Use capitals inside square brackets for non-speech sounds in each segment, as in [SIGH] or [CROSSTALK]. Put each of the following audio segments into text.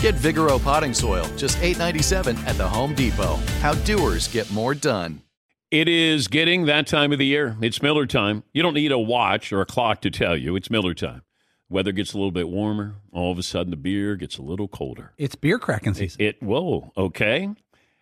Get Vigoro potting soil, just $8.97 at the Home Depot. How doers get more done. It is getting that time of the year. It's Miller time. You don't need a watch or a clock to tell you. It's Miller time. Weather gets a little bit warmer. All of a sudden, the beer gets a little colder. It's beer cracking season. It, whoa, okay.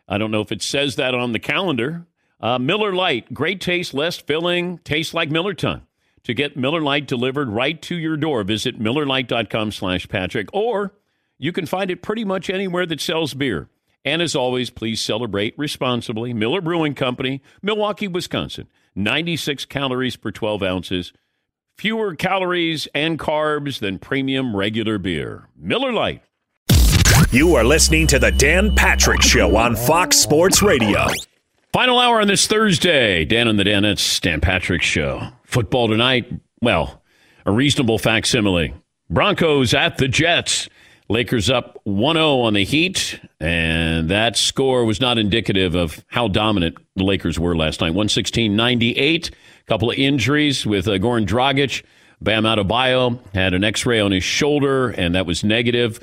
I don't know if it says that on the calendar. Uh, Miller Lite, great taste, less filling, tastes like Miller time. To get Miller Lite delivered right to your door, visit MillerLite.com slash Patrick, or you can find it pretty much anywhere that sells beer. And as always, please celebrate responsibly. Miller Brewing Company, Milwaukee, Wisconsin. 96 calories per 12 ounces. Fewer calories and carbs than premium regular beer. Miller Lite. You are listening to the Dan Patrick Show on Fox Sports Radio. Final hour on this Thursday. Dan and the Danettes, Dan Patrick Show. Football tonight. Well, a reasonable facsimile. Broncos at the Jets. Lakers up 1 0 on the Heat, and that score was not indicative of how dominant the Lakers were last night. 116 98. A couple of injuries with uh, Goran Dragic. Bam Adebayo had an x ray on his shoulder, and that was negative.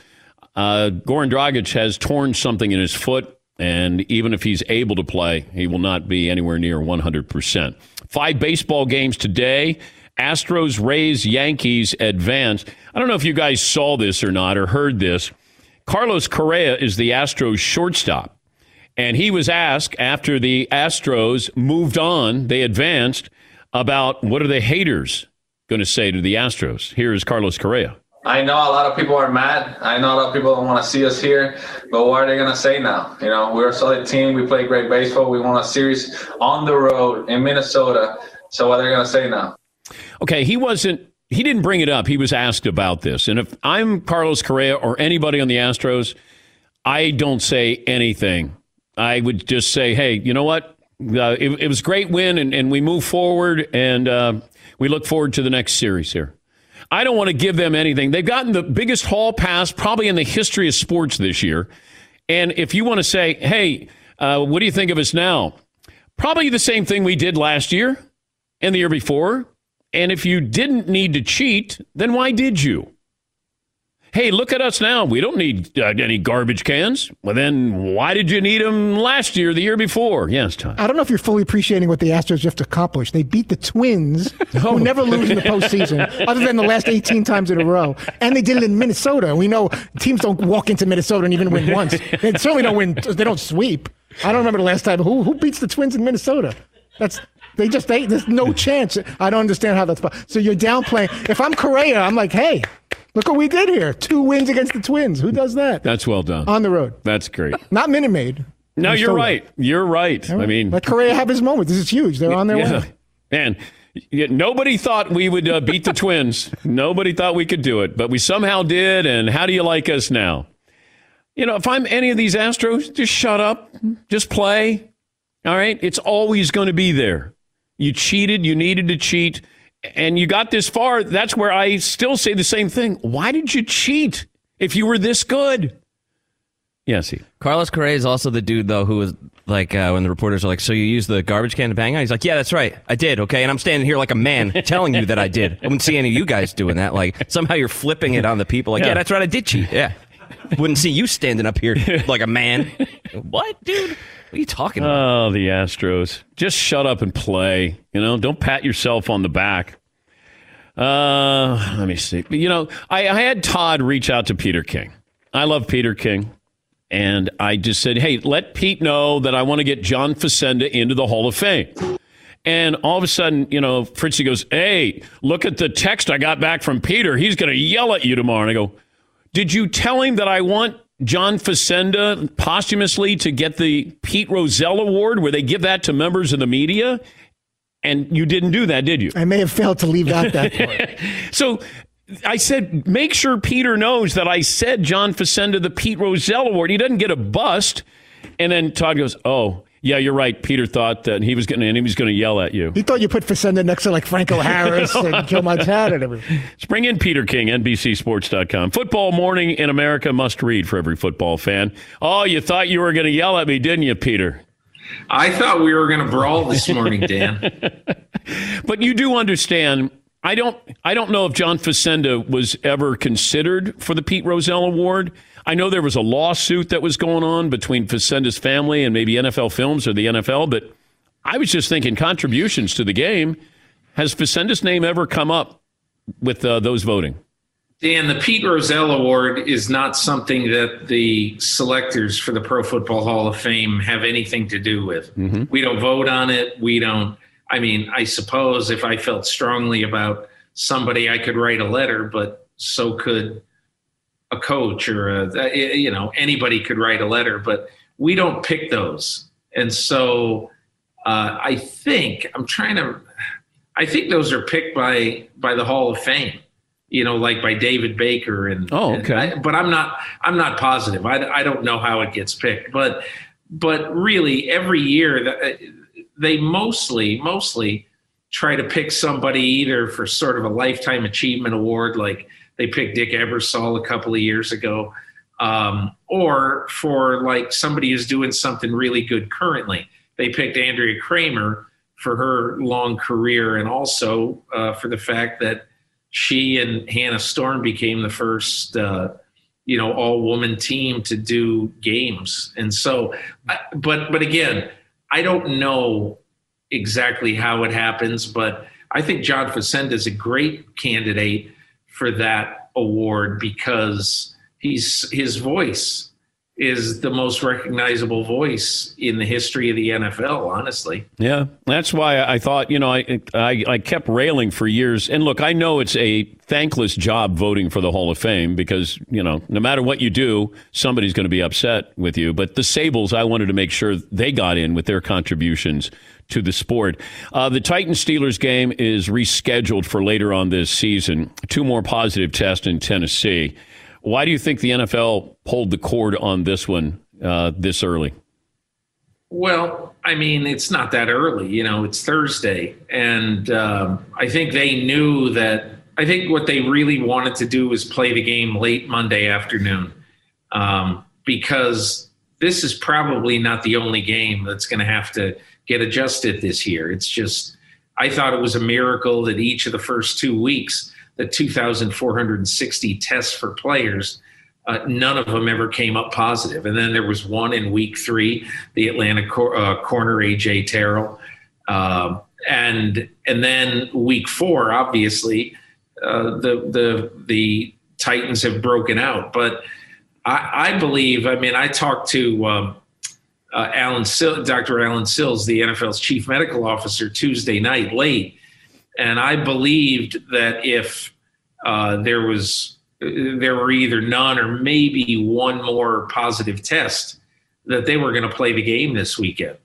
Uh, Goran Dragic has torn something in his foot, and even if he's able to play, he will not be anywhere near 100%. Five baseball games today. Astros, Rays, Yankees advance. I don't know if you guys saw this or not or heard this. Carlos Correa is the Astros shortstop. And he was asked after the Astros moved on, they advanced, about what are the haters going to say to the Astros. Here is Carlos Correa. I know a lot of people are mad. I know a lot of people don't want to see us here, but what are they going to say now? You know, we're a solid team. We play great baseball. We won a series on the road in Minnesota. So what are they going to say now? Okay, he wasn't. He didn't bring it up. He was asked about this. And if I'm Carlos Correa or anybody on the Astros, I don't say anything. I would just say, hey, you know what? Uh, it, it was a great win, and, and we move forward, and uh, we look forward to the next series here. I don't want to give them anything. They've gotten the biggest hall pass probably in the history of sports this year. And if you want to say, hey, uh, what do you think of us now? Probably the same thing we did last year and the year before. And if you didn't need to cheat, then why did you? Hey, look at us now. We don't need uh, any garbage cans. Well, then why did you need them last year, the year before? Yes, Tom. I don't know if you're fully appreciating what the Astros just accomplished. They beat the Twins, [LAUGHS] who never lose in the postseason, [LAUGHS] other than the last 18 times in a row. And they did it in Minnesota. We know teams don't walk into Minnesota and even win once. They certainly don't win. They don't sweep. I don't remember the last time. Who who beats the Twins in Minnesota? That's they just they, there's no chance. I don't understand how that's possible. So you're downplaying. If I'm Correa, I'm like, hey, look what we did here. Two wins against the Twins. Who does that? That's well done. On the road. That's great. Not Minute Maid. No, you're right. You're right. I mean, let Correa have his moment. This is huge. They're on their yeah. way. Man, yeah, nobody thought we would uh, beat the [LAUGHS] Twins. Nobody thought we could do it, but we somehow did. And how do you like us now? You know, if I'm any of these Astros, just shut up, just play. All right, it's always going to be there. You cheated. You needed to cheat, and you got this far. That's where I still say the same thing. Why did you cheat if you were this good? Yes, he. Carlos Correa is also the dude though who was like uh, when the reporters are like, "So you used the garbage can to bang on?" He's like, "Yeah, that's right, I did." Okay, and I'm standing here like a man [LAUGHS] telling you that I did. I wouldn't see any of you guys doing that. Like somehow you're flipping it on the people. Like, yeah, Yeah. that's right, I did cheat. Yeah, wouldn't see you standing up here [LAUGHS] like a man. what, dude? What are you talking about? Oh, the Astros. Just shut up and play. You know, don't pat yourself on the back. Uh, let me see. You know, I, I had Todd reach out to Peter King. I love Peter King. And I just said, hey, let Pete know that I want to get John Facenda into the Hall of Fame. And all of a sudden, you know, Fritzy goes, hey, look at the text I got back from Peter. He's going to yell at you tomorrow. And I go, did you tell him that I want John Facenda posthumously to get the Pete Rozelle Award where they give that to members of the media? And you didn't do that, did you? I may have failed to leave out that [LAUGHS] part. so I said, make sure Peter knows that I said John Facenda the Pete Rozelle Award. He doesn't get a bust. And then Todd goes, oh, yeah, you're right. Peter thought that he was going to, and he was going to yell at you. He thought you put Facenda next to like Franco [LAUGHS] Harris and Joe Montana and everything. Let's bring in Peter King, NBCSports.com. Football morning in America must read for every football fan. Oh, you thought you were going to yell at me, didn't you, Peter? I thought we were going to brawl this morning, Dan. [LAUGHS] but you do understand. I don't. I don't know if John Facenda was ever considered for the Pete Rozelle Award. I know there was a lawsuit that was going on between Facenda's family and maybe NFL Films or the NFL, but I was just thinking contributions to the game. Has Facenda's name ever come up with uh, those voting? Dan, the Pete Rozelle Award is not something that the selectors for the Pro Football Hall of Fame have anything to do with. Mm-hmm. We don't vote on it. We don't. I mean, I suppose if I felt strongly about somebody, I could write a letter, but so could a coach or a, you know anybody could write a letter, but we don't pick those. And so uh, I think I'm trying to. I think those are picked by by the Hall of Fame. You know, like by David Baker and. Oh, okay. And I, but I'm not. I'm not positive. I, I don't know how it gets picked, but but really every year uh, they mostly mostly try to pick somebody either for sort of a lifetime achievement award like they picked Dick Ebersol a couple of years ago, um, or for like somebody who's doing something really good currently. They picked Andrea Kremer for her long career, and also uh, for the fact that she and Hannah Storm became the first, uh, you know, all-woman team to do games. And so, but but again, I don't know exactly how it happens, but I think John Facenda is a great candidate for that award because he's his voice is the most recognizable voice in the history of the NFL, honestly. Yeah, that's why I thought, you know, I, I, I kept railing for years. And look, I know it's a thankless job voting for the Hall of Fame because, you know, no matter what you do, somebody's going to be upset with you. But the Sables, I wanted to make sure they got in with their contributions to the sport. Uh, the Titans Steelers game is rescheduled for later on this season. Two more positive tests in Tennessee. Why do you think the NFL pulled the cord on this one uh, this early? Well, I mean, it's not that early. You know, it's Thursday. And um, I think they knew that. I think what they really wanted to do was play the game late Monday afternoon um, because this is probably not the only game that's going to have to get adjusted this year. It's just, I thought it was a miracle that each of the first two weeks, the 2,460 tests for players, uh, none of them ever came up positive. And then there was one in week three, the Atlanta cor- uh, corner AJ Terrell, uh, and and then week four, obviously, uh, the the the Titans have broken out. But I, I believe, I mean, I talked to um, uh, Allen Dr. Allen Sills, the NFL's chief medical officer, Tuesday night late, and I believed that if uh, there was there were either none or maybe one more positive test, that they were going to play the game this weekend.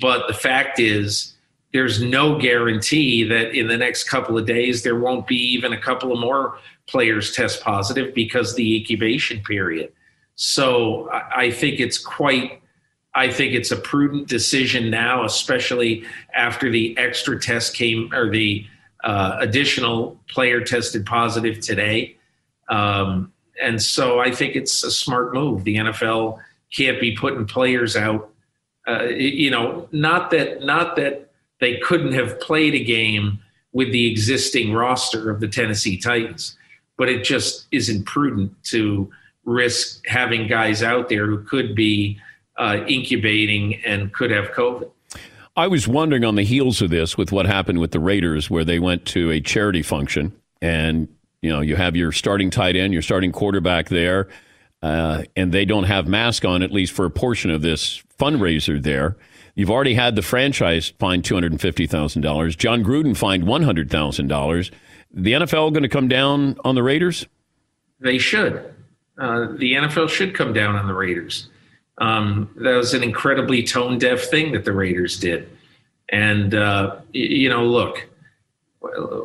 But the fact is, there's no guarantee that in the next couple of days there won't be even a couple of more players test positive because the incubation period. So I think it's quite I think it's a prudent decision now, especially after the extra test came or the uh, additional player tested positive today. Um, and so I think it's a smart move. The NFL can't be putting players out. Uh, you know, not that not that they couldn't have played a game with the existing roster of the Tennessee Titans, but it just isn't prudent to risk having guys out there who could be uh, incubating and could have COVID. I was wondering on the heels of this with what happened with the Raiders, where they went to a charity function and you know you have your starting tight end, your starting quarterback there, uh, and they don't have mask on at least for a portion of this fundraiser there. You've already had the franchise fined two hundred and fifty thousand dollars. Jon Gruden fined one hundred thousand dollars. The NFL going to come down on the Raiders? They should. Uh, the NFL should come down on the Raiders. Um, that was an incredibly tone deaf thing that the Raiders did. And, uh, you know, look,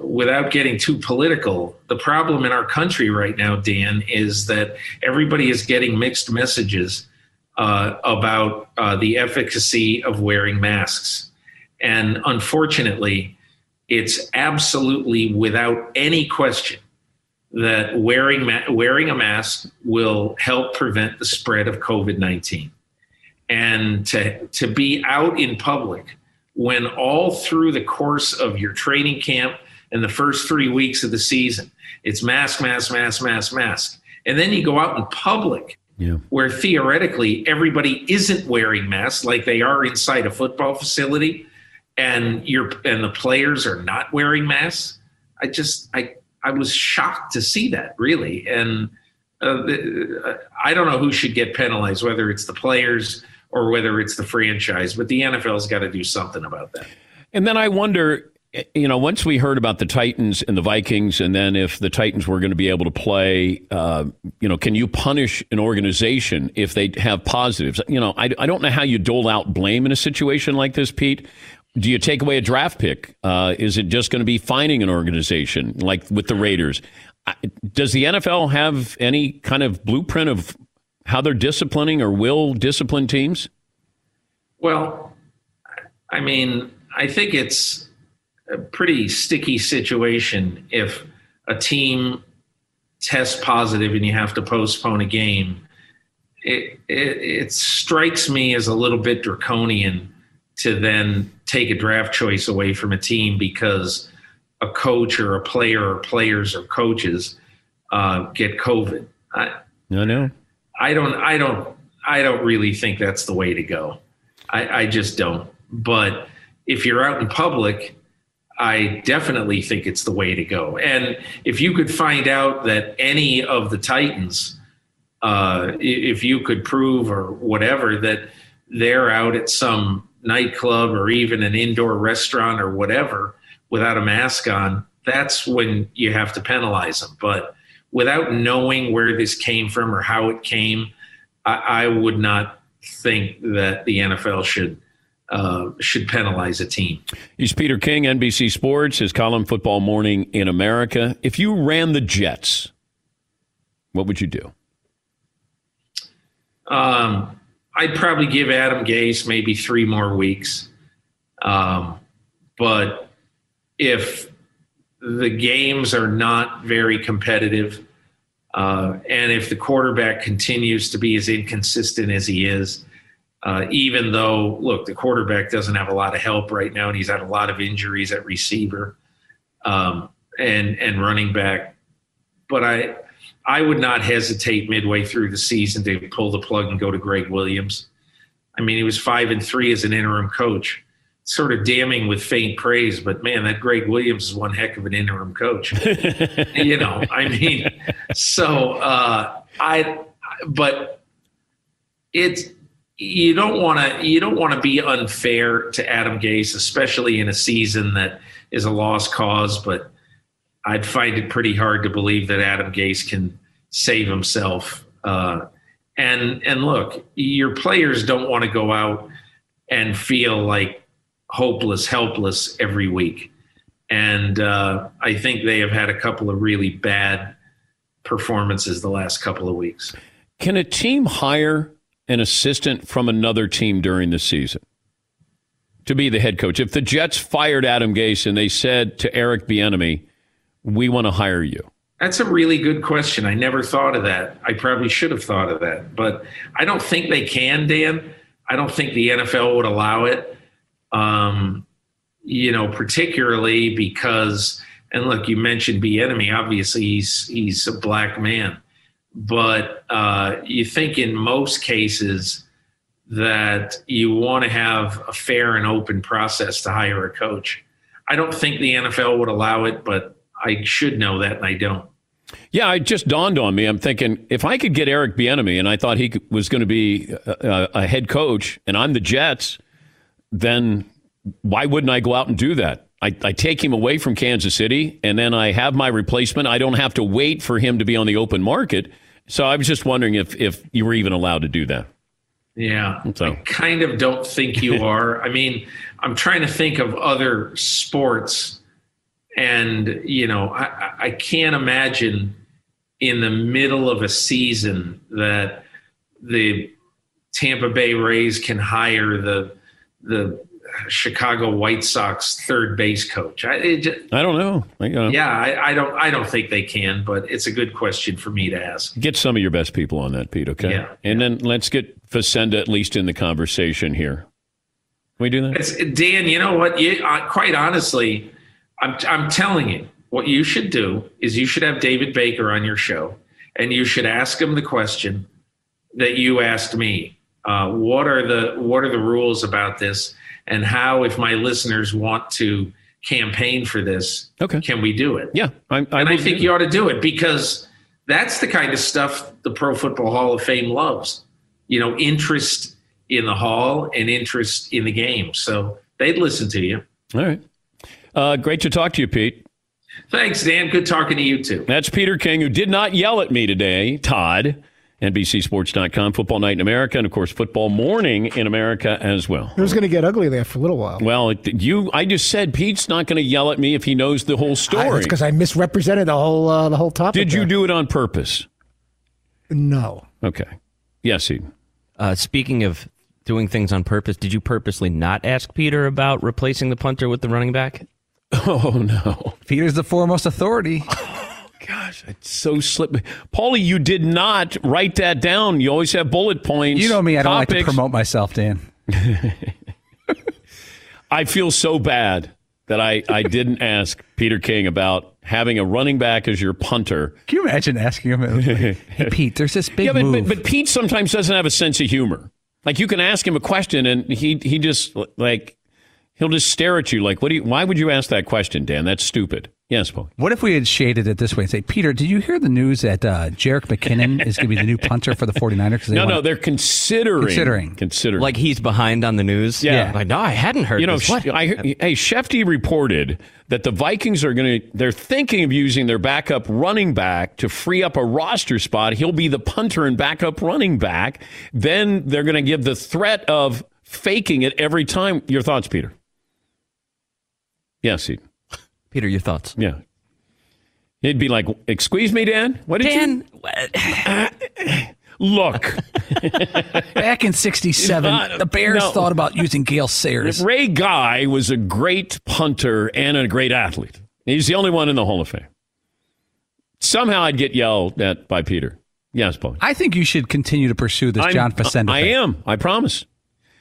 without getting too political, the problem in our country right now, Dan, is that everybody is getting mixed messages uh, about uh, the efficacy of wearing masks. And unfortunately, it's absolutely without any question that wearing ma- wearing a mask will help prevent the spread of COVID nineteen, and to to be out in public when all through the course of your training camp and the first three weeks of the season, it's mask, mask, mask, mask, mask, and then you go out in public. Yeah. Where theoretically everybody isn't wearing masks like they are inside a football facility, and you're and the players are not wearing masks. I just I I was shocked to see that really, and uh, I don't know who should get penalized, whether it's the players or whether it's the franchise, but the NFL's got to do something about that. And then I wonder, you know, once we heard about the Titans and the Vikings, and then if the Titans were going to be able to play, uh, you know, can you punish an organization if they have positives? You know, I, I don't know how you dole out blame in a situation like this, Pete. Do you take away a draft pick? Uh, is it just going to be finding an organization like with the Raiders? Does the NFL have any kind of blueprint of how they're disciplining or will discipline teams? Well, I mean, I think it's a pretty sticky situation if a team tests positive and you have to postpone a game. It, it, it strikes me as a little bit draconian to then take a draft choice away from a team because a coach or a player or players or coaches uh, get COVID. I, no, no. I don't. I don't. I don't really think that's the way to go. I, I just don't. But if you're out in public, I definitely think it's the way to go. And if you could find out that any of the Titans, uh, if you could prove or whatever that they're out at some nightclub or even an indoor restaurant or whatever without a mask on, that's when you have to penalize them. But without knowing where this came from or how it came, I, I would not think that the NFL should uh, should penalize a team. He's Peter King, NBC Sports, his column Football Morning in America. If you ran the Jets, what would you do? Um, I'd probably give Adam Gase maybe three more weeks. Um, but if the games are not very competitive, uh, and if the quarterback continues to be as inconsistent as he is, uh, even though, look, the quarterback doesn't have a lot of help right now, and he's had a lot of injuries at receiver um, and and running back. But I, I would not hesitate midway through the season to pull the plug and go to Gregg Williams. I mean, he was five and three as an interim coach. Sort of damning with faint praise, but man, that Gregg Williams is one heck of an interim coach. [LAUGHS] you know, I mean, so uh, I, but it's you don't want to you don't want to be unfair to Adam Gase, especially in a season that is a lost cause. But I'd find it pretty hard to believe that Adam Gase can save himself. Uh, and and look, your players don't want to go out and feel like hopeless, helpless every week. And uh, I think they have had a couple of really bad performances the last couple of weeks. Can a team hire an assistant from another team during the season to be the head coach? If the Jets fired Adam Gase and they said to Eric Bieniemy, we want to hire you. That's a really good question. I never thought of that. I probably should have thought of that, but I don't think they can, Dan. I don't think the NFL would allow it. Um, you know, particularly because, and look, you mentioned Bieniemy. Obviously, he's he's a black man, but uh, you think in most cases that you want to have a fair and open process to hire a coach. I don't think the NFL would allow it, but I should know that, and I don't. Yeah, it just dawned on me. I'm thinking if I could get Eric Bieniemy, and I thought he was going to be a, a, head coach, and I'm the Jets, then why wouldn't I go out and do that? I, I, take him away from Kansas City, and then I have my replacement. I don't have to wait for him to be on the open market. So I was just wondering if if you were even allowed to do that. Yeah, so. I kind of don't think you [LAUGHS] are. I mean, I'm trying to think of other sports, and you know, I, I can't imagine in the middle of a season that the Tampa Bay Rays can hire the the Chicago White Sox third base coach? I, just, I don't know. I, uh, yeah, I, I, don't. I don't think they can, but it's a good question for me to ask. Get some of your best people on that, Pete. Okay. Yeah. And yeah. then let's get Facenda at least in the conversation here. Can we do that? It's, Dan, you know what? You, uh, quite honestly, I'm, I'm telling you, what you should do is you should have David Baker on your show, and you should ask him the question that you asked me. Uh, what are the what are the rules about this? and how, if my listeners want to campaign for this, okay. can we do it? Yeah, I, I and I think you ought to do it because that's the kind of stuff the Pro Football Hall of Fame loves. You know, interest in the hall and interest in the game. So they'd listen to you. All right. Uh, great to talk to you, Pete. Thanks, Dan. Good talking to you too. That's Peter King, who did not yell at me today, Todd. NBCSports.com, Football Night in America, and of course, Football Morning in America as well. It was going to get ugly there for a little while. Well, you, I just said Pete's not going to yell at me if he knows the whole story. because I misrepresented the whole uh, the whole topic. Did you there. do it on purpose? No. Okay. Yes, Eden. Uh, speaking of doing things on purpose, did you purposely not ask Peter about replacing the punter with the running back? [LAUGHS] Oh no, Peter's the foremost authority. [LAUGHS] Gosh, it's so slippery. Paulie, you did not write that down. You always have bullet points. You know me, I don't like to promote myself, Dan. [LAUGHS] I feel so bad that I, I didn't ask Peter King about having a running back as your punter. Can you imagine asking him, like, hey, Pete, there's this big yeah, but, move. But, but Pete sometimes doesn't have a sense of humor. Like you can ask him a question and he he just like he'll just stare at you like, what do you, why would you ask that question, Dan? That's stupid. Yes, Paul. What if we had shaded it this way and say, Peter, did you hear the news that uh, Jerick McKinnon is going to be the new punter for the 49ers? They no, no, they're considering. Considering. Considering. Like he's behind on the news? Yeah. Like, no, I hadn't heard you know, this. What? I, hey, Schefty reported that the Vikings are going to, they're thinking of using their backup running back to free up a roster spot. He'll be the punter and backup running back. Then they're going to give the threat of faking it every time. Your thoughts, Peter? Yes, Eden. Peter, your thoughts? Yeah. He'd be like, "Excuse me, Dan. What did you Dan, you [LAUGHS] look?" [LAUGHS] Back in '67, the Bears no. thought about using Gale Sayers. Ray Guy was a great punter and a great athlete. He's the only one in the Hall of Fame. Somehow, I'd get yelled at by Peter. Yes, Paul. I think you should continue to pursue this I'm, John Facenda. I thing. am. I promise.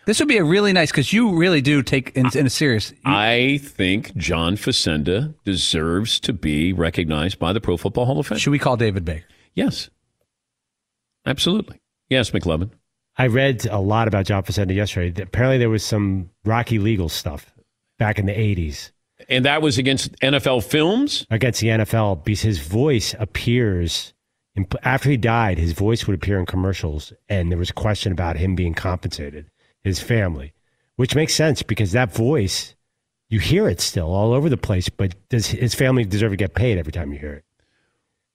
This would be a really nice because you really do take in, in a serious. You, I think John Facenda deserves to be recognized by the Pro Football Hall of Fame. Should we call David Baker? Yes, absolutely. Yes, McLovin. I read a lot about John Facenda yesterday. Apparently, there was some rocky legal stuff back in the '80s, and that was against NFL Films. Against the NFL, because his voice appears after he died. His voice would appear in commercials, and there was a question about him being compensated his family, which makes sense because that voice, you hear it still all over the place, but does his family deserve to get paid every time you hear it?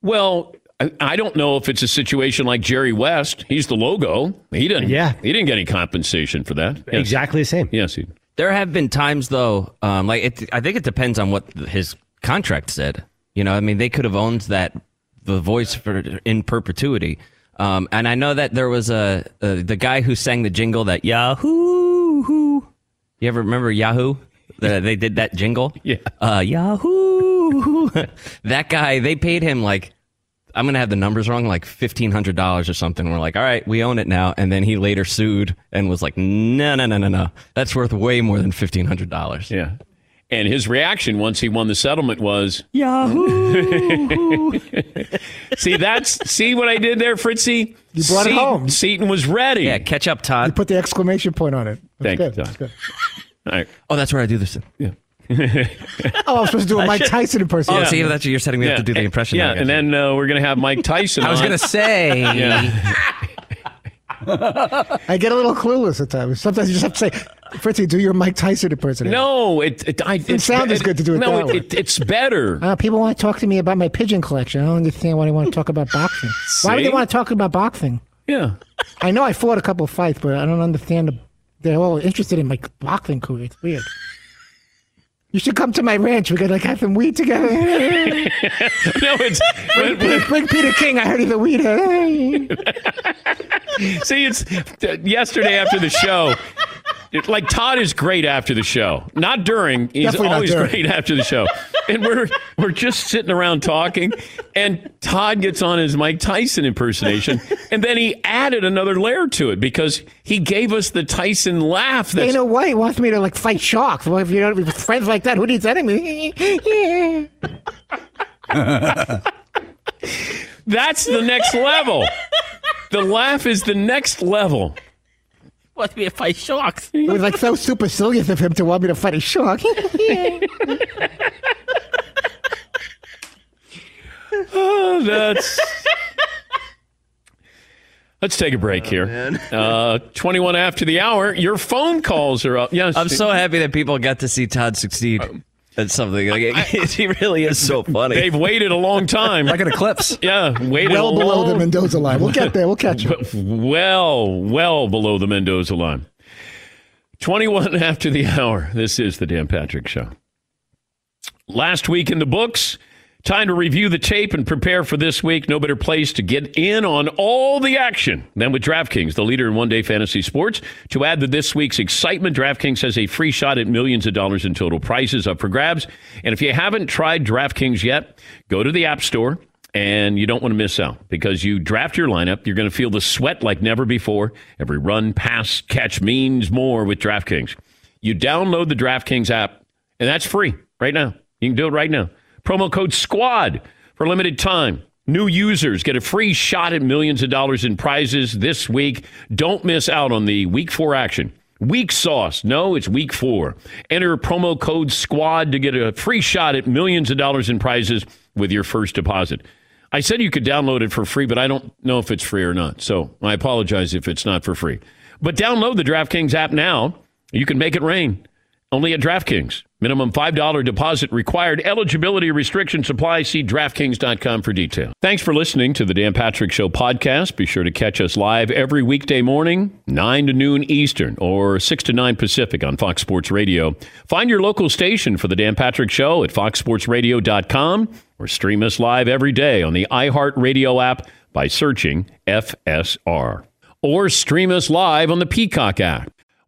Well, I don't know if it's a situation like Jerry West. He's the logo. He didn't. Yeah, he didn't get any compensation for that. Yes. Exactly the same. Yes, he. There have been times though, um, like it, I think it depends on what his contract said. You know, I mean, they could have owned that the voice for in perpetuity. Um, and I know that there was a, a, the guy who sang the jingle that Yahoo. Hoo. You ever remember Yahoo? The, [LAUGHS] they did that jingle. Yeah. Uh, Yahoo. [LAUGHS] that guy. They paid him like I'm gonna have the numbers wrong, like fifteen hundred dollars or something. We're like, all right, we own it now. And then he later sued and was like, no, no, no, no, no. That's worth way more than fifteen hundred dollars. Yeah. And his reaction once he won the settlement was Yahoo! [LAUGHS] see, that's see what I did there, Fritzy. You brought Seton, it home. Seton was ready. Yeah, catch up, Todd. You put the exclamation point on it. That's Thank good. you, That's good. All right. Oh, that's where I do this. Yeah. [LAUGHS] Oh, I'm supposed to do a Mike Tyson Oh, impersonation. see, that's what you're setting me up to do the impression. Yeah, now, and then uh, we're going to have Mike Tyson. I was on. going to say. Yeah. [LAUGHS] I get a little clueless at times. Sometimes you just have to say, Fritzy, do your Mike Tyson impersonation. No, it it, I, Doesn't sound as good to do it No, it, it's better. Uh, people want to talk to me about my pigeon collection. I don't understand why they want to talk about boxing. Why would they want to talk about boxing? Yeah. I know I fought a couple of fights, but I don't understand. The, they're all interested in my boxing career. It's weird. You should come to my ranch. We could like have some weed together. [LAUGHS] no, it's bring, bring Peter King. I heard he's a weed. [LAUGHS] See, it's uh, yesterday after the show. it- like Todd is great after the show, not during. He's Definitely always during. great after the show, and we're we're just sitting around talking, and Todd gets on his Mike Tyson impersonation, and then he added another layer to it because he gave us the Tyson laugh. That's, Dana White wants me to like fight sharks. Well, if you don't with friends like that, who needs enemies? that's the next level. The laugh is the next level. wants me to fight sharks. it was like so supercilious of him to want me to fight a shark. Oh, that's. Let's take a break here. [LAUGHS] Uh, 21 after the hour. Your phone calls are up. Yes. I'm so happy that people got to see Todd succeed at something. Like [LAUGHS] he really is so funny. They've waited a long time. Like an eclipse. Yeah, waited well a below long, the Mendoza line. We'll get there. We'll catch you. [LAUGHS] Well, well below the Mendoza line. 21 after the hour. This is the Dan Patrick Show. Last week in the books. Time to review the tape and prepare for this week. No better place to get in on all the action than with DraftKings, the leader in one day fantasy sports. To add to this week's excitement, DraftKings has a free shot at millions of dollars in total prizes up for grabs. And if you haven't tried DraftKings yet, go to the App Store and you don't want to miss out because you draft your lineup. You're going to feel the sweat like never before. Every run, pass, catch means more with DraftKings. You download the DraftKings app, and that's free right now. You can do it right now. Promo code SQUAD for limited time. New users get a free shot at millions of dollars in prizes this week. Don't miss out on the week four action. Week sauce. No, it's week four. Enter promo code SQUAD to get a free shot at millions of dollars in prizes with your first deposit. I said you could download it for free, but I don't know if it's free or not. So I apologize if it's not for free. But download the DraftKings app now. You can make it rain. Only at DraftKings. Minimum $5 deposit required. Eligibility restrictions apply. See DraftKings.com for details. Thanks for listening to the Dan Patrick Show podcast. Be sure to catch us live every weekday morning, 9 to noon Eastern or 6 to 9 Pacific on Fox Sports Radio. Find your local station for the Dan Patrick Show at foxsportsradio.com or stream us live every day on the iHeartRadio app by searching FSR. Or stream us live on the Peacock app.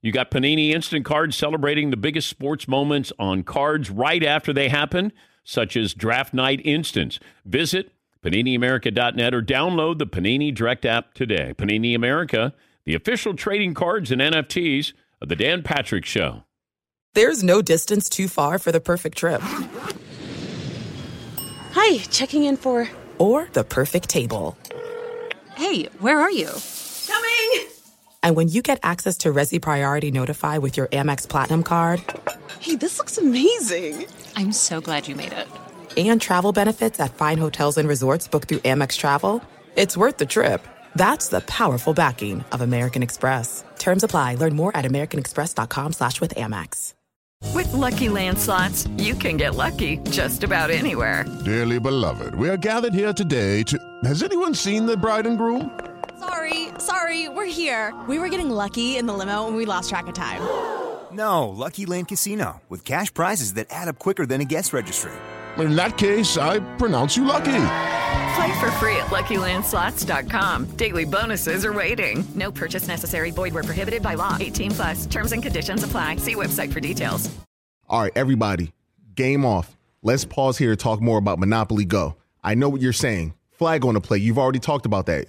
you got Panini Instant Cards celebrating the biggest sports moments on cards right after they happen, such as Draft Night Instance. Visit PaniniAmerica.net or download the Panini Direct app today. Panini America, the official trading cards and NFTs of the Dan Patrick Show. There's no distance too far for the perfect trip. Hi, checking in for. Or the perfect table. Hey, where are you? Coming! And when you get access to Resy Priority Notify with your Amex Platinum card Hey, this looks amazing! I'm so glad you made it. and travel benefits at fine hotels and resorts booked through Amex Travel, it's worth the trip. That's the powerful backing of American Express. Terms apply. Learn more at americanexpress.com slash with Amex. With Lucky Land slots, you can get lucky just about anywhere. Dearly beloved, we are gathered here today to. Has anyone seen the bride and groom? Sorry, sorry, we're here. We were getting lucky in the limo and we lost track of time. [GASPS] No, Lucky Land Casino, with cash prizes that add up quicker than a guest registry. In that case, I pronounce you lucky. Play for free at LuckyLandSlots.com. Daily bonuses are waiting. No purchase necessary. Void were prohibited by law. 18 plus. Terms and conditions apply. See website for details. All right, everybody, game off. Let's pause here to talk more about Monopoly Go. I know what you're saying. Flag on the play. You've already talked about that.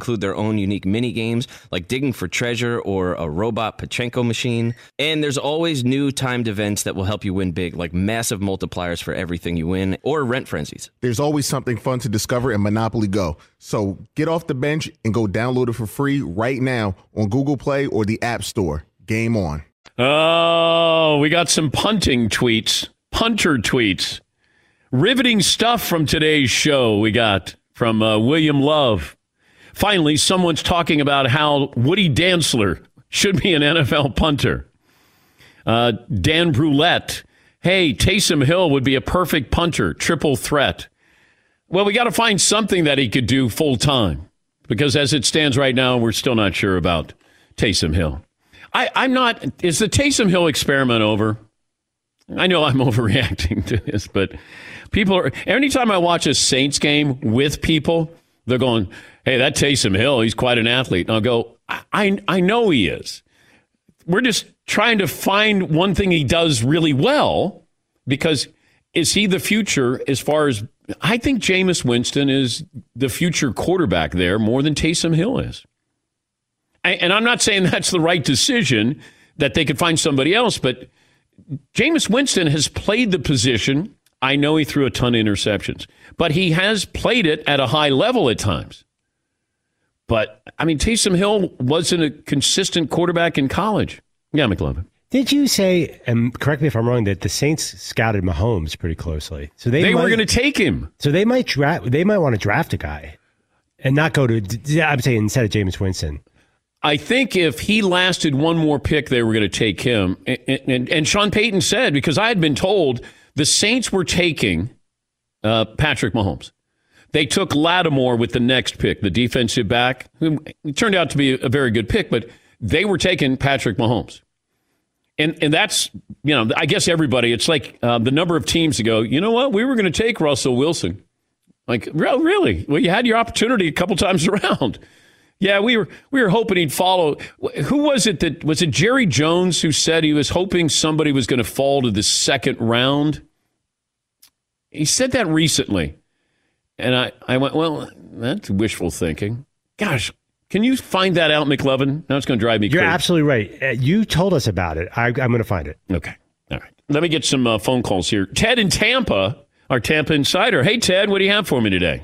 include their own unique mini games like digging for treasure or a robot Pachinko machine. And there's always new timed events that will help you win big, like massive multipliers for everything you win or rent frenzies. There's always something fun to discover in Monopoly Go. So get off the bench and go download it for free right now on Google Play or the App Store. Game on. Oh, we got some punting tweets, punter tweets. Riveting stuff from today's show we got from uh, William Love. Finally, someone's talking about how Woody Dantzler should be an NFL punter. Uh, Dan Brulette. Hey, Taysom Hill would be a perfect punter, triple threat. Well, we got to find something that he could do full time because as it stands right now, we're still not sure about Taysom Hill. I, I'm not. Is the Taysom Hill experiment over? I know I'm [LAUGHS] overreacting to this, but people are. Anytime I watch a Saints game with people, they're going, "Hey, that Taysom Hill, he's quite an athlete." And I'll go, I, I, know he is. We're just trying to find one thing he does really well because is he the future as far as I think Jameis Winston is the future quarterback there more than Taysom Hill is. And I'm not saying that's the right decision that they could find somebody else, but Jameis Winston has played the position. I know he threw a ton of interceptions, but he has played it at a high level at times. But I mean, Taysom Hill wasn't a consistent quarterback in college. Yeah, McLovin. Did you say, and correct me if I'm wrong, that the Saints scouted Mahomes pretty closely? So they, They were going to take him. So they might draft. They might want to draft a guy, and not go to. I'm saying instead of James Winston. I think if he lasted one more pick, they were going to take him. And, and, and Sean Payton said, because I had been told the Saints were taking uh, Patrick Mahomes. They took Lattimore with the next pick, the defensive back, who turned out to be a very good pick, but they were taking Patrick Mahomes. And, and that's, you know, I guess everybody, it's like uh, the number of teams to go, you know what, we were going to take Russell Wilson. Like, really? Well, you had your opportunity a couple times [LAUGHS] around. Yeah, we were we were hoping he'd follow. Who was it that was it Jerry Jones who said he was hoping somebody was going to fall to the second round? He said that recently, and I I went, well, that's wishful thinking. Gosh, can you find that out, McLovin? Now it's going to drive me crazy. You're absolutely right. Uh, You told us about it. I, I'm going to find it. Okay. All right. Let me get some uh, phone calls here. Ted in Tampa, our Tampa insider. Hey, Ted, what do you have for me today?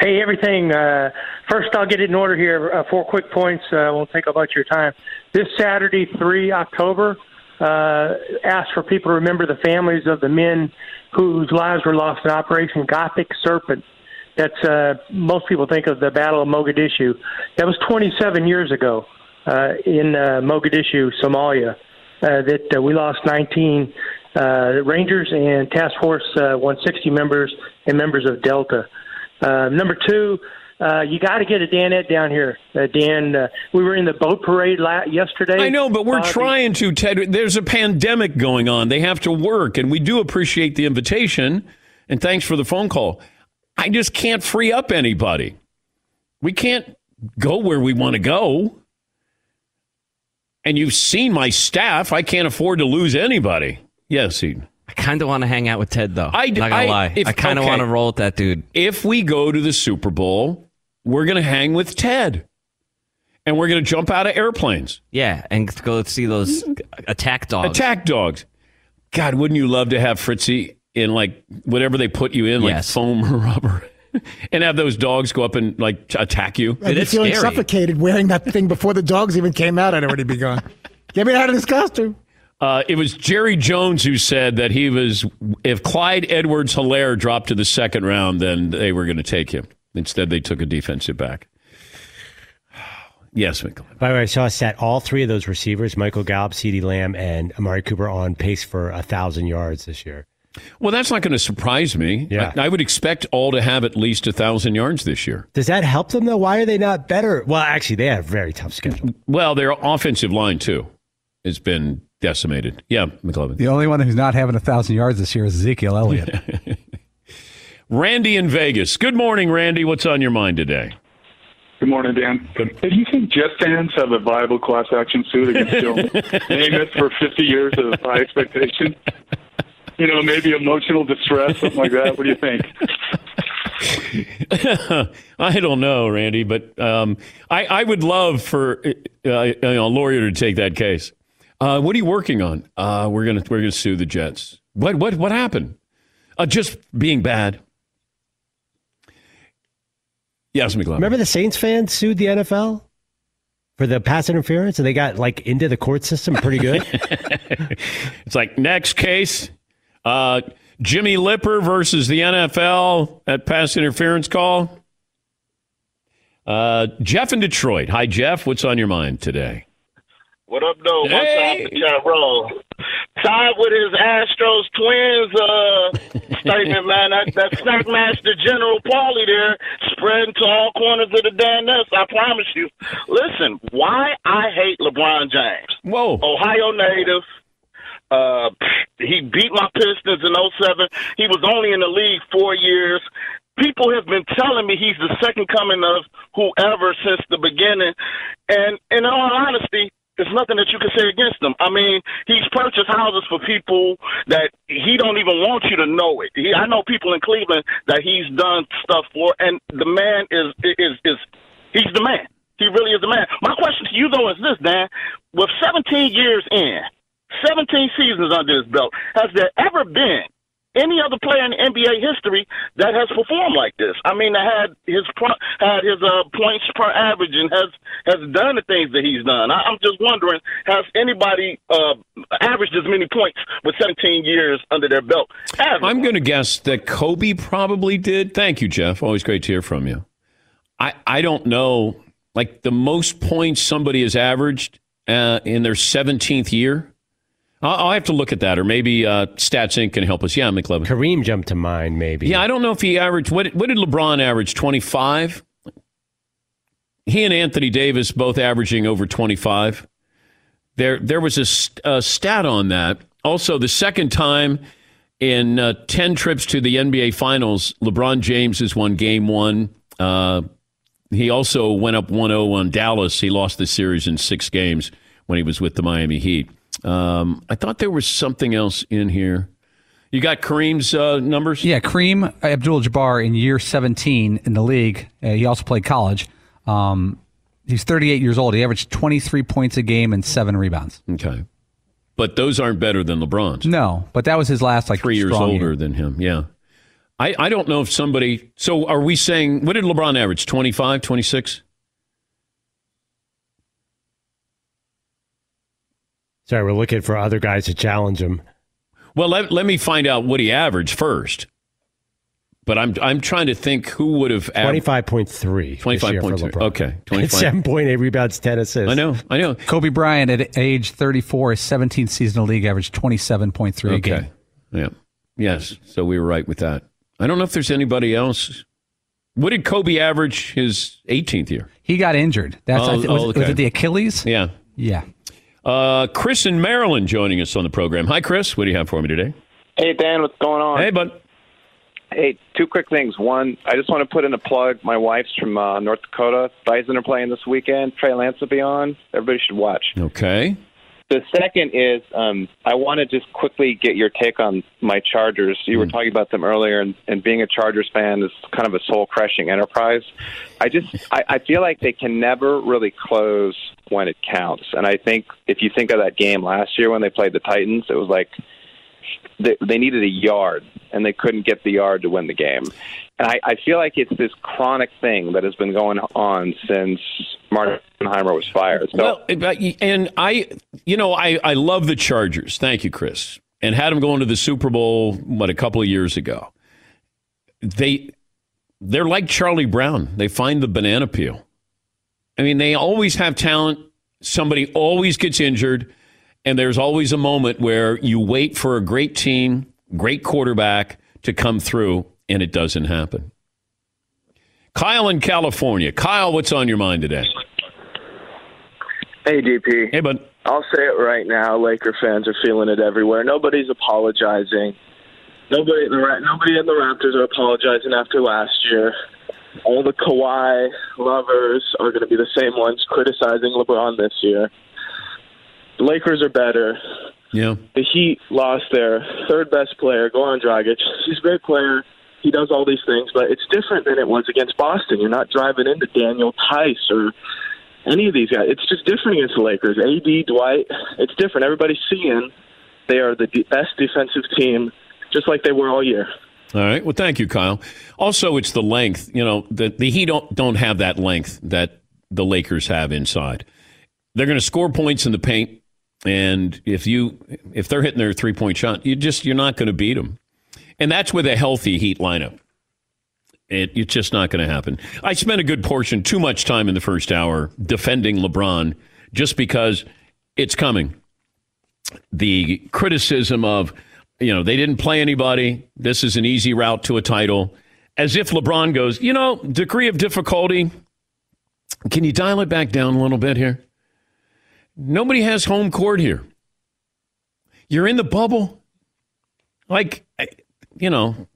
Hey, everything. Uh, first, I'll get it in order here. Uh, four quick points. Uh, won't take up much of your time. This Saturday, 3 October, uh, ask for people to remember the families of the men whose lives were lost in Operation Gothic Serpent. That's uh, most people think of the Battle of Mogadishu. That was 27 years ago uh, in uh, Mogadishu, Somalia. Uh, that uh, we lost 19 uh, Rangers and Task Force uh, 160 members and members of Delta. Uh, number two, uh, you got to get a Danette down here. Uh, Dan, uh, we were in the boat parade la- yesterday. I know, but we're Uh, trying to, Ted. There's a pandemic going on. They have to work, and we do appreciate the invitation. And thanks for the phone call. I just can't free up anybody. We can't go where we want to go. And you've seen my staff. I can't afford to lose anybody. Yes, Eden. I kind of want to hang out with Ted, though. I, Not gonna I- lie. if- I kind of okay. want to roll with that dude. If we go to the Super Bowl, we're going to hang with Ted. And we're going to jump out of airplanes. Yeah, and go see those mm-hmm. attack dogs. Attack dogs. God, wouldn't you love to have Fritzy in like whatever they put you in, like Yes. foam or rubber, [LAUGHS] and have those dogs go up and like t- attack you? I'd be feeling suffocated wearing that thing before the dogs even came out. I'd already be gone. Get me out of this costume. Uh, it was Jerry Jones who said that he was, if Clyde Edwards Helaire dropped to the second round, then they were going to take him. Instead, they took a defensive back. [SIGHS] Yes, Michael. By the way, I saw a stat. All three of those receivers, Michael Gallup, CeeDee Lamb, and Amari Cooper, on pace for a thousand yards this year. Well, that's not going to surprise me. Yeah. I, I would expect all to have at least a thousand yards this year. Does that help them though? Why are they not better? Well, actually, they have a very tough schedule. Well, their offensive line too has been decimated. Yeah, McLovin. The only one who's not having a thousand yards this year is Ezekiel Elliott. [LAUGHS] Randy in Vegas. Good morning, Randy. What's on your mind today? Good morning, Dan. Hey, do you think Jet fans have a viable class action suit against Joe [LAUGHS] Namath for 50 years of high expectation? You know, maybe emotional distress, something like that. What do you think? [LAUGHS] I don't know, Randy, but um, I, I would love for uh, you know, a lawyer to take that case. Uh, what are you working on? Uh, we're gonna we're gonna sue the Jets. What what what happened? Uh, just being bad. Yes, McLovin. Remember the Saints fans sued the NFL for the pass interference, and they got like into the court system pretty good. [LAUGHS] It's like next case, uh, Jimmy Lipper versus the NFL at pass interference call. Uh, Jeff in Detroit. Hi, Jeff. What's on your mind today? What up, though? One Hey. time for Tyrone. Tied with his Astros twins uh, [LAUGHS] statement, man. That, that Snackmaster General Paulie there spreading to all corners of the damn nest. I promise you. Listen, why I hate LeBron James. Whoa. Ohio native. Uh, he beat my Pistons in 07. He was only in the league four years. People have been telling me he's the second coming of whoever since the beginning. And in all honesty, there's nothing that you can say against him. I mean, he's purchased houses for people that he don't even want you to know it. He, I know people in Cleveland that he's done stuff for, and the man is is is he's the man. He really is the man. My question to you though is this, Dan: With 17 years in, 17 seasons under his belt, has there ever been any other player in NBA history that has performed like this? I mean, had his had his uh, points per average and has has done the things that he's done. I, I'm just wondering, has anybody uh, averaged as many points with 17 years under their belt? I'm going to guess that Kobe probably did. Thank you, Jeff. Always great to hear from you. I, I don't know, like the most points somebody has averaged uh, in their 17th year. I'll, I'll have to look at that, or maybe uh, Stats Inc. can help us. Yeah, McLovin. Kareem jumped to mind, maybe. Yeah, I don't know if he averaged. What, what did LeBron average? 25? He and Anthony Davis both averaging over 25. There, there was a, st- a stat on that. Also, the second time in uh, 10 trips to the NBA Finals, LeBron James has won game one. Uh, he also went up 1 0 on Dallas. He lost the series in six games when he was with the Miami Heat. Um, I thought there was something else in here. You got Kareem's uh, numbers? Yeah, Kareem Abdul-Jabbar in year 17 in the league. Uh, he also played college. Um, he's 38 years old. He averaged 23 points a game and seven rebounds. Okay. But those aren't better than LeBron's. No, but that was his last like Three years older year. than him. Yeah. I, I don't know if somebody. So are we saying, what did LeBron average? 25, 26? Sorry, we're looking for other guys to challenge him. Well, let, let me find out what he averaged first. But I'm I'm trying to think who would have Twenty averaged five point three. 25.3. Okay, [LAUGHS] 25. Seven point eight rebounds, ten assists. I know, I know. Kobe Bryant at age 34, his 17th season in the league, averaged 27.3 a game. Okay. Yeah. Yes. So we were right with that. I don't know if there's anybody else. What did Kobe average his 18th year? He got injured. That's I Oh, thi- was, oh, was it the Achilles? Yeah. Yeah. Uh, Chris in Maryland joining us on the program. Hi, Chris. What do you have for me today? Hey, Dan, what's going on? Hey, bud. Hey, two quick things. One, I just want to put in a plug. My wife's from uh, North Dakota. Bison are playing this weekend. Trey Lance will be on. Everybody should watch. Okay. The second is um, I want to just quickly get your take on my Chargers. You were talking about them earlier, and, and being a Chargers fan is kind of a soul crushing enterprise. I just I, I feel like they can never really close when it counts. And I think if you think of that game last year when they played the Titans, it was like they, they needed a yard and they couldn't get the yard to win the game. And I, I feel like it's this chronic thing that has been going on since Martin Heimer was fired. So Well, and I, you know, I, I love the Chargers. Thank you, Chris. And had them going to the Super Bowl, what, a couple of years ago. They, they're like Charlie Brown. They find the banana peel. I mean, they always have talent. Somebody always gets injured. And there's always a moment where you wait for a great team, great quarterback to come through, and it doesn't happen. Kyle in California. Kyle, what's on your mind today? Hey, DP. Hey, bud. I'll say it right now. Laker fans are feeling it everywhere. Nobody's apologizing. Nobody, the nobody in the Raptors are apologizing after last year. All the Kawhi lovers are going to be the same ones criticizing LeBron this year. The Lakers are better. Yeah. The Heat lost their third best player, Goran Dragic. He's a great player. He does all these things, but it's different than it was against Boston. You're not driving into Daniel Theis or any of these guys. It's just different against the Lakers. AD, Dwight, it's different. Everybody's seeing they are the best defensive team, just like they were all year. All right. Well, thank you, Kyle. Also, it's the length. You know, the, the Heat don't, don't have that length that the Lakers have inside. They're going to score points in the paint, and if you if they're hitting their three point shot, you just you're not going to beat them. And that's with a healthy Heat lineup. It, it's just not going to happen. I spent a good portion, too much time in the first hour defending LeBron just because it's coming. The criticism of, you know, they didn't play anybody. This is an easy route to a title. As if LeBron goes, you know, degree of difficulty. Can you dial it back down a little bit here? Nobody has home court here. You're in the bubble. Like, you know,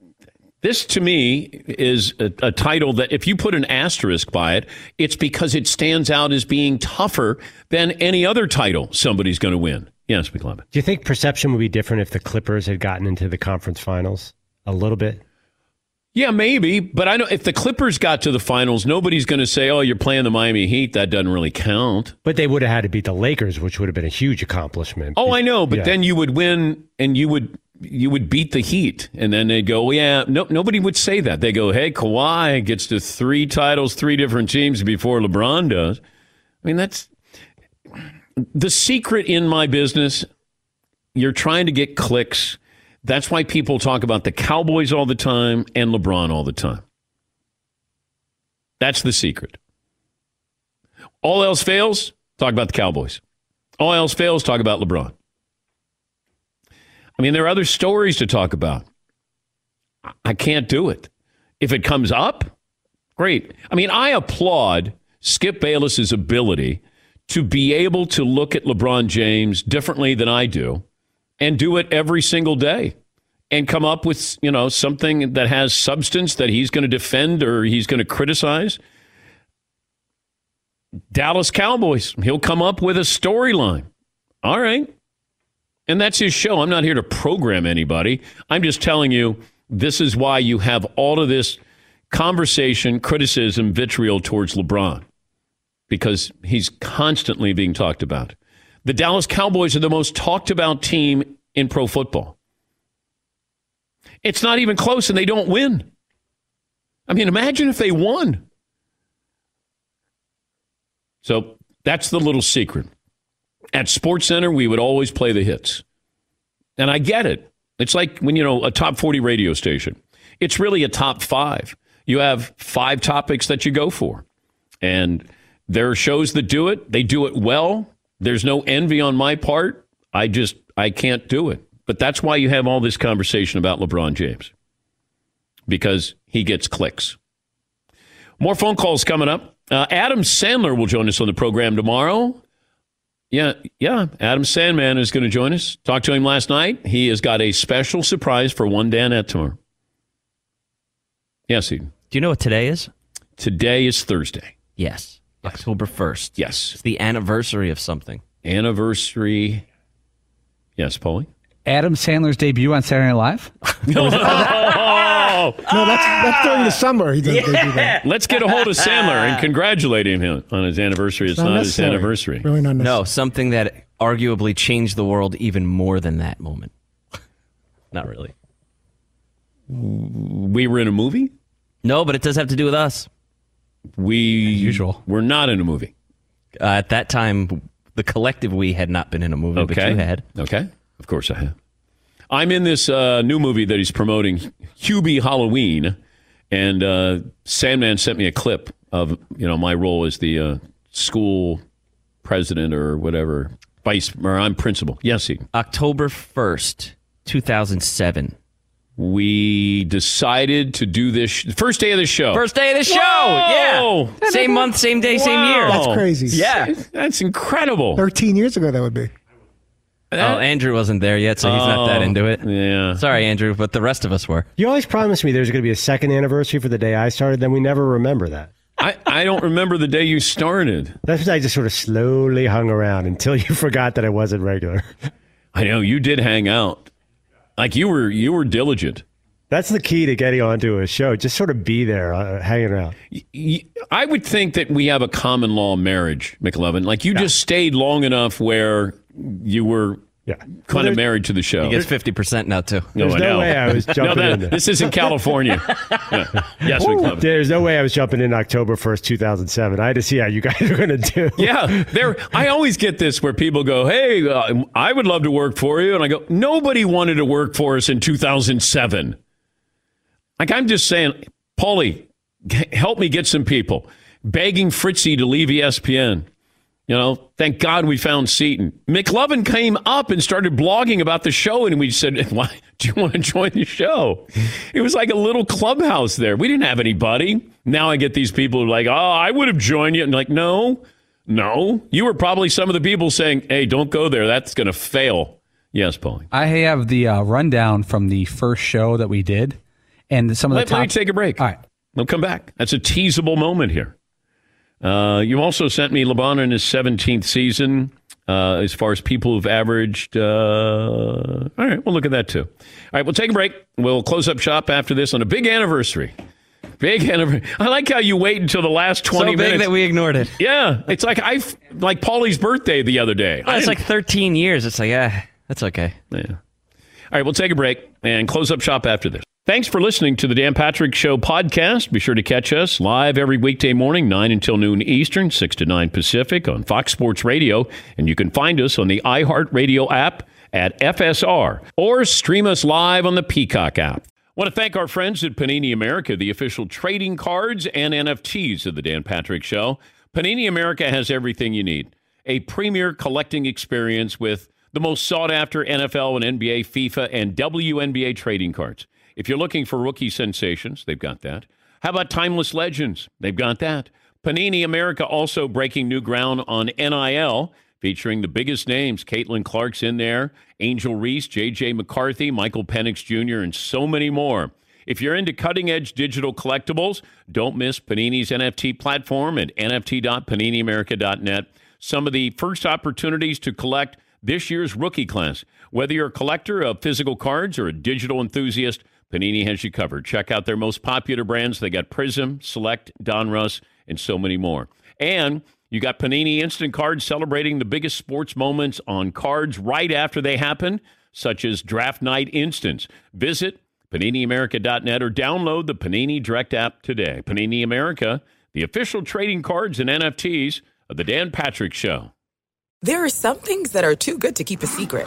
this to me is a, a, title that if you put an asterisk by it, it's because it stands out as being tougher than any other title somebody's going to win. Yes, McLovin. Do you think perception would be different if the Clippers had gotten into the conference finals a little bit? Yeah, maybe. But I know if the Clippers got to the finals, nobody's going to say, "Oh, you're playing the Miami Heat." That doesn't really count. But they would have had to beat the Lakers, which would have been a huge accomplishment. Oh, I know. But Yeah. then you would win, and you would you would beat the Heat, and then they'd go, oh, "Yeah." No, nobody would say that. They go, "Hey, Kawhi gets to three titles, three different teams before LeBron does." I mean, that's the secret in my business. You're trying to get clicks. That's why people talk about the Cowboys all the time and LeBron all the time. That's the secret. All else fails, talk about the Cowboys. All else fails, talk about LeBron. I mean, there are other stories to talk about. I can't do it. If it comes up, great. I mean, I applaud Skip Bayless's ability to be able to look at LeBron James differently than I do and do it every single day and come up with, you know, something that has substance that he's going to defend or he's going to criticize. Dallas Cowboys, he'll come up with a storyline. All right. And that's his show. I'm not here to program anybody. I'm just telling you this is why you have all of this conversation, criticism, vitriol towards LeBron because he's constantly being talked about. The Dallas Cowboys are the most talked about team in pro football. It's not even close and they don't win. I mean, imagine if they won. So that's the little secret. At Sports Center, we would always play the hits. And I get it. It's like when, you know, a top 40 radio station. It's really a top five. You have five topics that you go for. And there are shows that do it. They do it well. There's no envy on my part. I just, I can't do it. But that's why you have all this conversation about LeBron James because he gets clicks. More phone calls coming up. Uh, Adam Sandler will join us on the program tomorrow. Yeah, yeah. Adam Sandman is going to join us. Talked to him last night. He has got a special surprise for one Danette tomorrow. Yes, Eden. Do you know what today is? Today is Thursday. Yes. October 1st. Yes. It's the anniversary of something. anniversary. Yes, Paulie? Adam Sandler's debut on Saturday Night Live. Oh! [LAUGHS] No, that's that's during the summer. He does, they do that. Let's get a hold of Sandler and congratulate him on his anniversary. It's, not not, his anniversary. Really not necessary. No, something that arguably changed the world even more than that moment. [LAUGHS] Not really. We were in a movie? No, but it does have to do with us. We usual. We're not in a movie. Uh, at that time, the collective we had not been in a movie, but you had. Okay. Of course I have. I'm in this uh, new movie that he's promoting, Hubie Halloween, and uh, Sandman sent me a clip of you know my role as the uh, school president or whatever, vice or I'm principal. Yes, he. October 1st, 2007. We decided to do this sh- first day of the show. First day of the show. Whoa! Yeah. Same month, same day, same year. That's crazy. Yeah. That's incredible. 13 years ago, that would be. Oh, Andrew wasn't there yet, so he's not that Oh, into it. Yeah. Sorry, Andrew, but the rest of us were. You always promised me there's going to be a second anniversary for the day I started, then we never remember that. I, I don't remember the day you started. That's why I just sort of slowly hung around until you [LAUGHS] forgot that I wasn't regular. I know you did hang out. Like you were you were diligent. That's the key to getting onto a show. Just sort of be there, uh, hanging around. I would think that we have a common law marriage, McLovin. Like you just stayed long enough where you were yeah. kind of married to the show. He gets 50% now, too. No, There's I no know. way I was [LAUGHS] no, jumping that- in there. This isn't California. [LAUGHS] Yeah. Yes, McLovin. There's no way I was jumping in October 1st, 2007. I had to see how you guys [LAUGHS] are going to do. Yeah, there. I always get this where people go, "Hey, uh, I would love to work for you," and I go, "Nobody wanted to work for us in 2007." Like I'm just saying, Paulie, g- help me get some people begging Fritzy to leave ESPN. You know, thank God we found Seton. McLovin came up and started blogging about the show, and we said, [LAUGHS] "Why do you want to join the show?" It was like a little clubhouse there. We didn't have anybody. Now I get these people who are like, "Oh, I would have joined you," and like, no, no, you were probably some of the people saying, "Hey, don't go there. That's going to fail." Yes, Paulie. I have the uh, rundown from the first show that we did, and some of the Let, top. let me take a break. All right. We'll come back. That's a teasable moment here. Uh, you also sent me LeBron in his 17th season uh, as far as people who've averaged. Uh, all right, we'll look at that too. All right, we'll take a break. We'll close up shop after this on a big anniversary. Big anniversary. I like how you wait until the last 20 so big minutes. that we ignored it. yeah, it's like I like Paulie's birthday the other day. Oh, it's like 13 years. It's like, ah, that's okay. Yeah. All right, we'll take a break and close up shop after this. Thanks for listening to the Dan Patrick Show podcast. Be sure to catch us live every weekday morning, 9 until noon Eastern, 6 to 9 Pacific on Fox Sports Radio. And you can find us on the iHeartRadio app at FSR or stream us live on the Peacock app. I want to thank our friends at Panini America, the official trading cards and NFTs of the Dan Patrick Show. Panini America has everything you need a premier collecting experience with the most sought after NFL and NBA, FIFA, and WNBA trading cards. If you're looking for rookie sensations, they've got that. How about timeless legends? They've got that. Panini America also breaking new ground on NIL, featuring the biggest names. Caitlin Clark's in there, Angel Reese, JJ McCarthy, Michael Penix Jr., and so many more. If you're into cutting edge digital collectibles, don't miss Panini's NFT platform at nft.paniniamerica.net. Some of the first opportunities to collect this year's rookie class. Whether you're a collector of physical cards or a digital enthusiast, Panini has you covered. Check out their most popular brands. They got Prism, Select, Donruss, and so many more. And you got Panini Instant Cards celebrating the biggest sports moments on cards right after they happen, such as Draft Night Instance. Visit PaniniAmerica.net or download the Panini Direct app today. Panini America, the official trading cards and NFTs of the Dan Patrick Show. There are some things that are too good to keep a secret.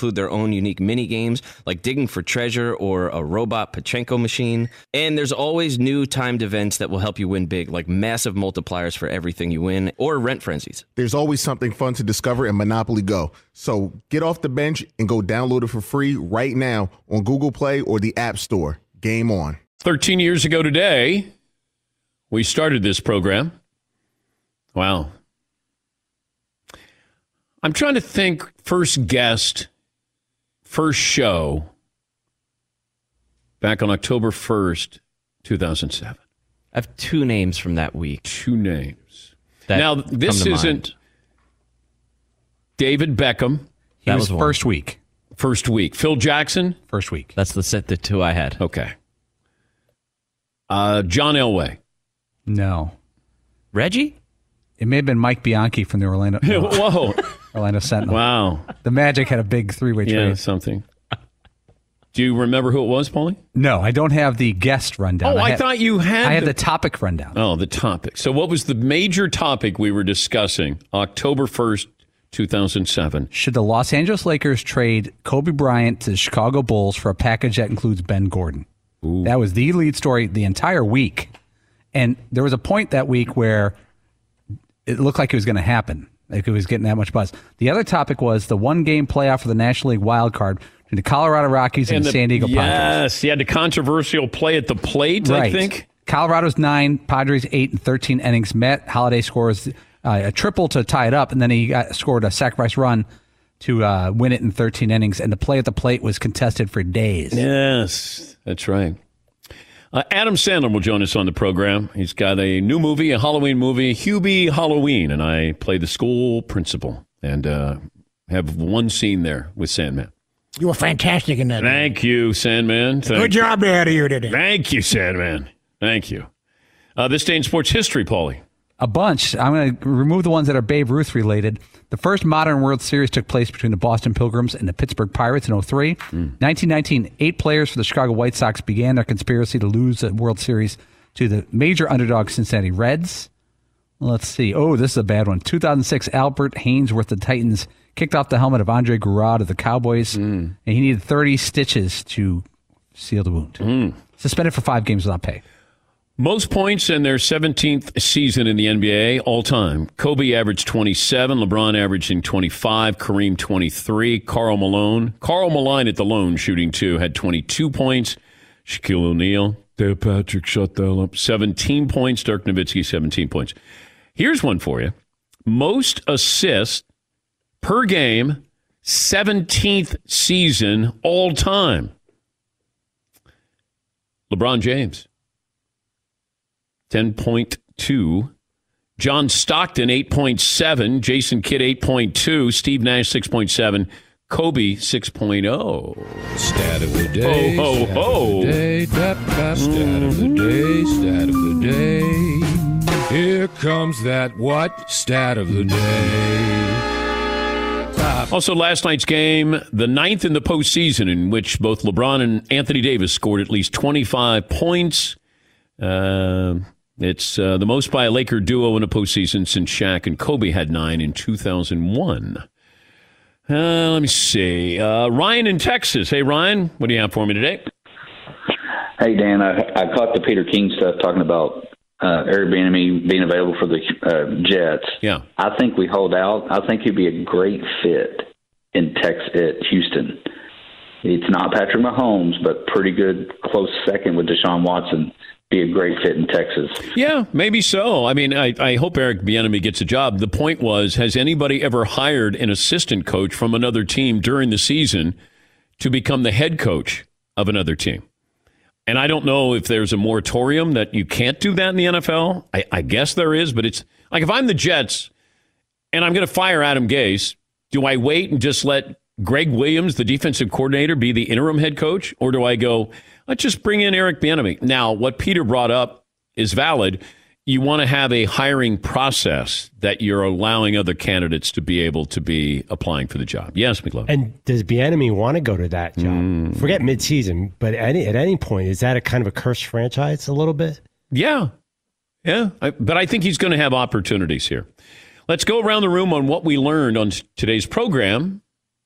include their own unique mini games like digging for treasure or a robot Pachinko machine. And there's always new timed events that will help you win big, like massive multipliers for everything you win or rent frenzies. There's always something fun to discover in Monopoly Go. So get off the bench and go download it for free right now on Google Play or the App Store. Game on. 13 years ago today, we started this program. Wow. I'm trying to think first guest, first show back on October 1st, 2007. I have two names from that week. Two names. That now, this isn't mind. David Beckham. He That was, was first week. First week. Phil Jackson. First week. That's the set the two I had. Okay. Uh, John Elway. No. Reggie? It may have been Mike Bianchi from the Orlando. no, [LAUGHS] Whoa. [LAUGHS] Orlando Sentinel. Wow. The Magic had a big three-way Yeah, trade. something. Do you remember who it was, Paulie? No, I don't have the guest rundown. Oh, I had- thought you had I had the- the topic rundown. Oh, the topic. So, what was the major topic we were discussing October 1st, 2007? Should the Los Angeles Lakers trade Kobe Bryant to the Chicago Bulls for a package that includes Ben Gordon? That was the lead story the entire week. And there was a point that week where it looked like it was going to happen. Like it was getting that much buzz. The other topic was the one game playoff for the National League wild card between the Colorado Rockies and, the San Diego Padres. Yes, he had the controversial play at the plate, I think. Colorado's nine, Padres eight and thirteen innings. Matt Holliday scores uh, a triple to tie it up, and then he got, scored a sacrifice run to uh, win it in 13 innings. And the play at the plate was contested for days. Yes, that's right. Uh, Adam Sandler will join us on the program. He's got a new movie, a Halloween movie, Hubie Halloween, and I play the school principal and uh, have one scene there with Sandman. You were fantastic in that. Thank you, Sandman. Thank Good job out of you today. Thank you, Sandman. Thank you. Uh, this day in sports history, Paulie. A bunch. I'm going to remove the ones that are Babe Ruth related. The first modern World Series took place between the Boston Pilgrims and the Pittsburgh Pirates in 03. 1919, eight players for the Chicago White Sox began their conspiracy to lose the World Series to the major underdog Cincinnati Reds. Let's see. Oh, this is a bad one. 2006, Albert Haynesworth, the Titans, kicked off the helmet of Andre Gurode of the Cowboys, mm. and he needed 30 stitches to seal the wound. Mm. Suspended for five games without pay. Most points in their 17th season in the NBA all time. Kobe averaged 27, LeBron averaging 25, Kareem 23, Karl Malone. Karl Malone at the lone shooting two had 22 points. Shaquille O'Neal, Dave Patrick shut that up. 17 points. Dirk Nowitzki 17 points. Here's one for you. Most assists per game, 17th season all time. LeBron James. 10.2. John Stockton, 8.7. Jason Kidd, 8.2. Steve Nash, 6.7. Kobe, 6.0. Stat of the day. Ho, ho, ho. Of the day. Tap, tap, stat of the day. Stat of the day. Here comes that what? Stat of the day. Also, last night's game, the ninth in the postseason, in which both LeBron and Anthony Davis scored at least 25 points. Uh, it's uh, the most by a Laker duo in a postseason since Shaq and Kobe had nine in 2001. Uh, let me see. Uh, Ryan in Texas. Hey, Ryan, what do you have for me today? Hey Dan, I, I caught the Peter King stuff talking about uh, Eric Bieniemy being available for the uh, Jets. Yeah, I think we hold out. I think he'd be a great fit in Texas at Houston. It's not Patrick Mahomes, but pretty good close second with Deshaun Watson. Be a great fit in Texas. Yeah, maybe so. I mean, I, I hope Eric Bieniemy gets a job. The point was, has anybody ever hired an assistant coach from another team during the season to become the head coach of another team? And I don't know if there's a moratorium that you can't do that in the NFL. I, I guess there is, but it's like if I'm the Jets and I'm going to fire Adam Gase, do I wait and just let Gregg Williams, the defensive coordinator, be the interim head coach? Or do I go, let's just bring in Eric Bieniemy? Now, what Peter brought up is valid. You want to have a hiring process that you're allowing other candidates to be able to be applying for the job. Yes, McLovin. And does Bieniemy want to go to that job? Mm. Forget midseason, but at any, at any point, is that a kind of a cursed franchise a little bit? Yeah. Yeah. I, but I think he's going to have opportunities here. Let's go around the room on what we learned on today's program.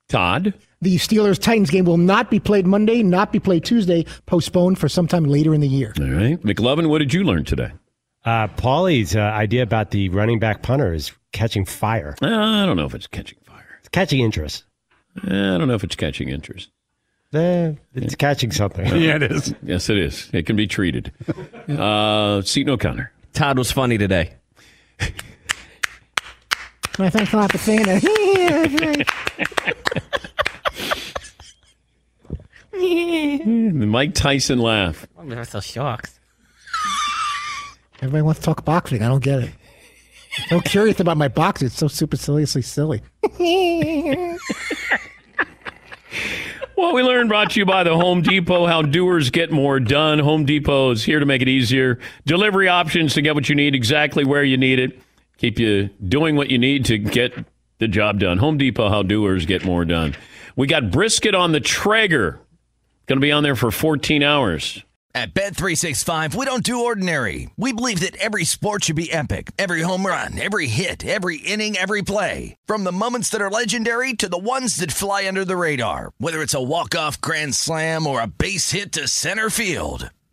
Todd. The Steelers Titans game will not be played Monday, not be played Tuesday, postponed for sometime later in the year. All right. McLovin, what did you learn today? Uh, Paulie's uh, idea about the running back punter is catching fire. Uh, I don't know if it's catching fire. It's catching interest. Uh, I don't know if it's catching interest. Eh, it's catching something. [LAUGHS] yeah, it is. Yes, it is. It can be treated. Uh, Seton O'Connor. Todd was funny today. My thanks a lot for saying. The Mike Tyson laugh. Oh, I'm never so shocked. Everybody wants to talk boxing. I don't get it. So curious about my boxing. It's so superciliously silly. [LAUGHS] What we learned brought to you by the Home Depot. How doers get more done. Home Depot is here to make it easier. Delivery options to get what you need exactly where you need it. Keep you doing what you need to get the job done. Home Depot, how doers get more done. We got brisket on the Traeger. Going to be on there for 14 hours. At Bet365, we don't do ordinary. We believe that every sport should be epic. Every home run, every hit, every inning, every play. From the moments that are legendary to the ones that fly under the radar. Whether it's a walk-off grand slam or a base hit to center field.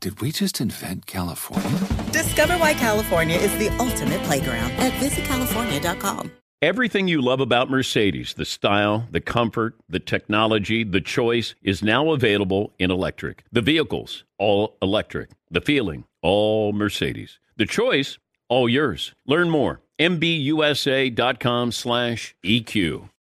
Did we just invent California? Discover why California is the ultimate playground at visitcalifornia.com. Everything you love about Mercedes, the style, the comfort, the technology, the choice, is now available in electric. The vehicles, all electric. The feeling, all Mercedes. The choice, all yours. Learn more. MBUSA.com slash EQ.